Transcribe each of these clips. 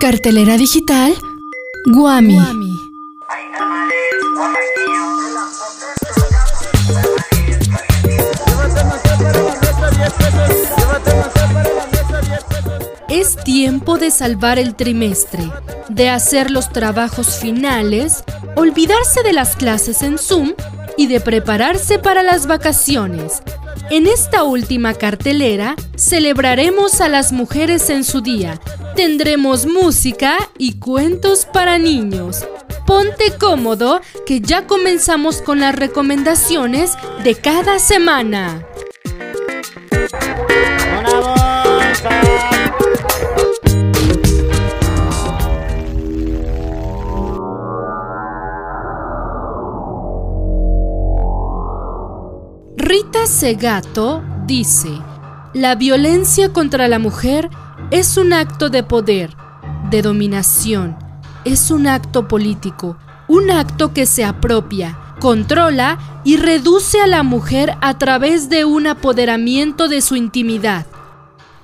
Cartelera digital Guami. Es tiempo de salvar el trimestre, de hacer los trabajos finales, olvidarse de las clases en Zoom y de prepararse para las vacaciones. En esta última cartelera celebraremos a las mujeres en su día. Tendremos música y cuentos para niños. Ponte cómodo que ya comenzamos con las recomendaciones de cada semana. Rita Segato dice, la violencia contra la mujer es un acto de poder, de dominación, es un acto político, un acto que se apropia, controla y reduce a la mujer a través de un apoderamiento de su intimidad.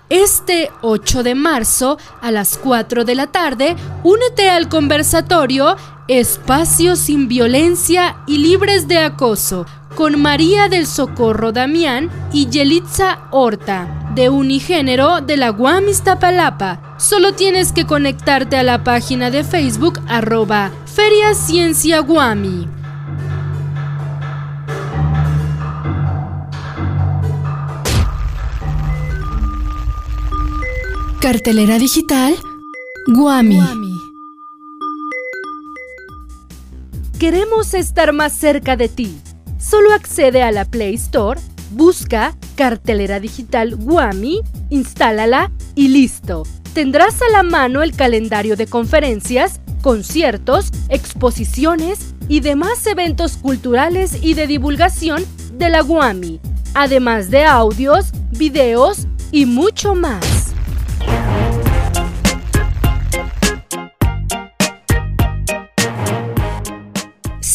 Este 8 de marzo a las 4 de la tarde, únete al conversatorio Espacios sin violencia y libres de acoso con María del Socorro Damián y Yelitza Horta, de Unigénero de la Guam Iztapalapa. Solo tienes que conectarte a la página de Facebook arroba Feria Ciencia Guami. Cartelera digital Guami. Queremos estar más cerca de ti. Solo accede a la Play Store, busca cartelera digital Guami, instálala y listo. Tendrás a la mano el calendario de conferencias, conciertos, exposiciones y demás eventos culturales y de divulgación de la Guami, además de audios, videos y mucho más.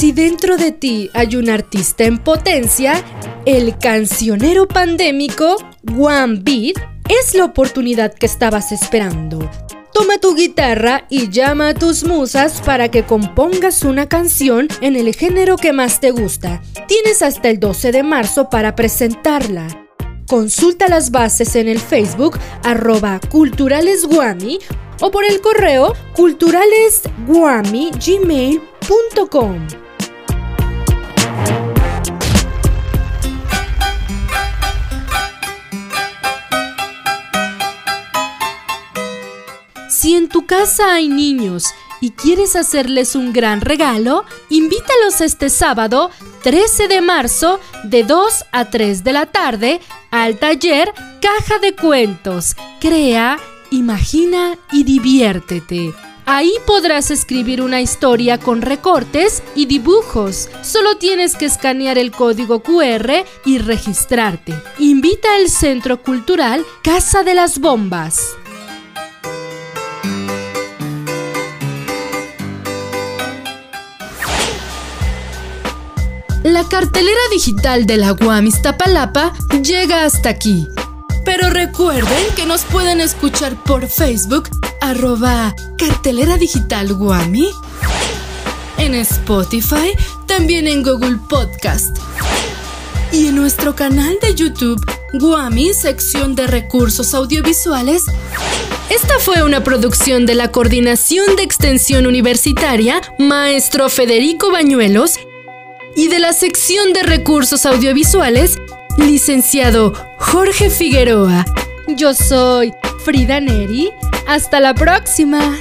Si dentro de ti hay un artista en potencia, el cancionero pandémico One Beat es la oportunidad que estabas esperando. Toma tu guitarra y llama a tus musas para que compongas una canción en el género que más te gusta. Tienes hasta el 12 de marzo para presentarla. Consulta las bases en el Facebook arroba culturalesguami o por el correo culturalesguami.gmail.com. tu casa hay niños y quieres hacerles un gran regalo, invítalos este sábado 13 de marzo de 2 a 3 de la tarde al taller Caja de Cuentos. Crea, imagina y diviértete. Ahí podrás escribir una historia con recortes y dibujos. Solo tienes que escanear el código QR y registrarte. Invita al Centro Cultural Casa de las Bombas. La cartelera digital de la UAM Iztapalapa llega hasta aquí. Pero recuerden que nos pueden escuchar por Facebook, arroba cartelera digital Guami, en Spotify, también en Google Podcast y en nuestro canal de YouTube, Guami, sección de recursos audiovisuales. Esta fue una producción de la Coordinación de Extensión Universitaria, maestro Federico Bañuelos y de la sección de recursos audiovisuales, licenciado Jorge Figueroa. Yo soy Frida Neri. Hasta la próxima.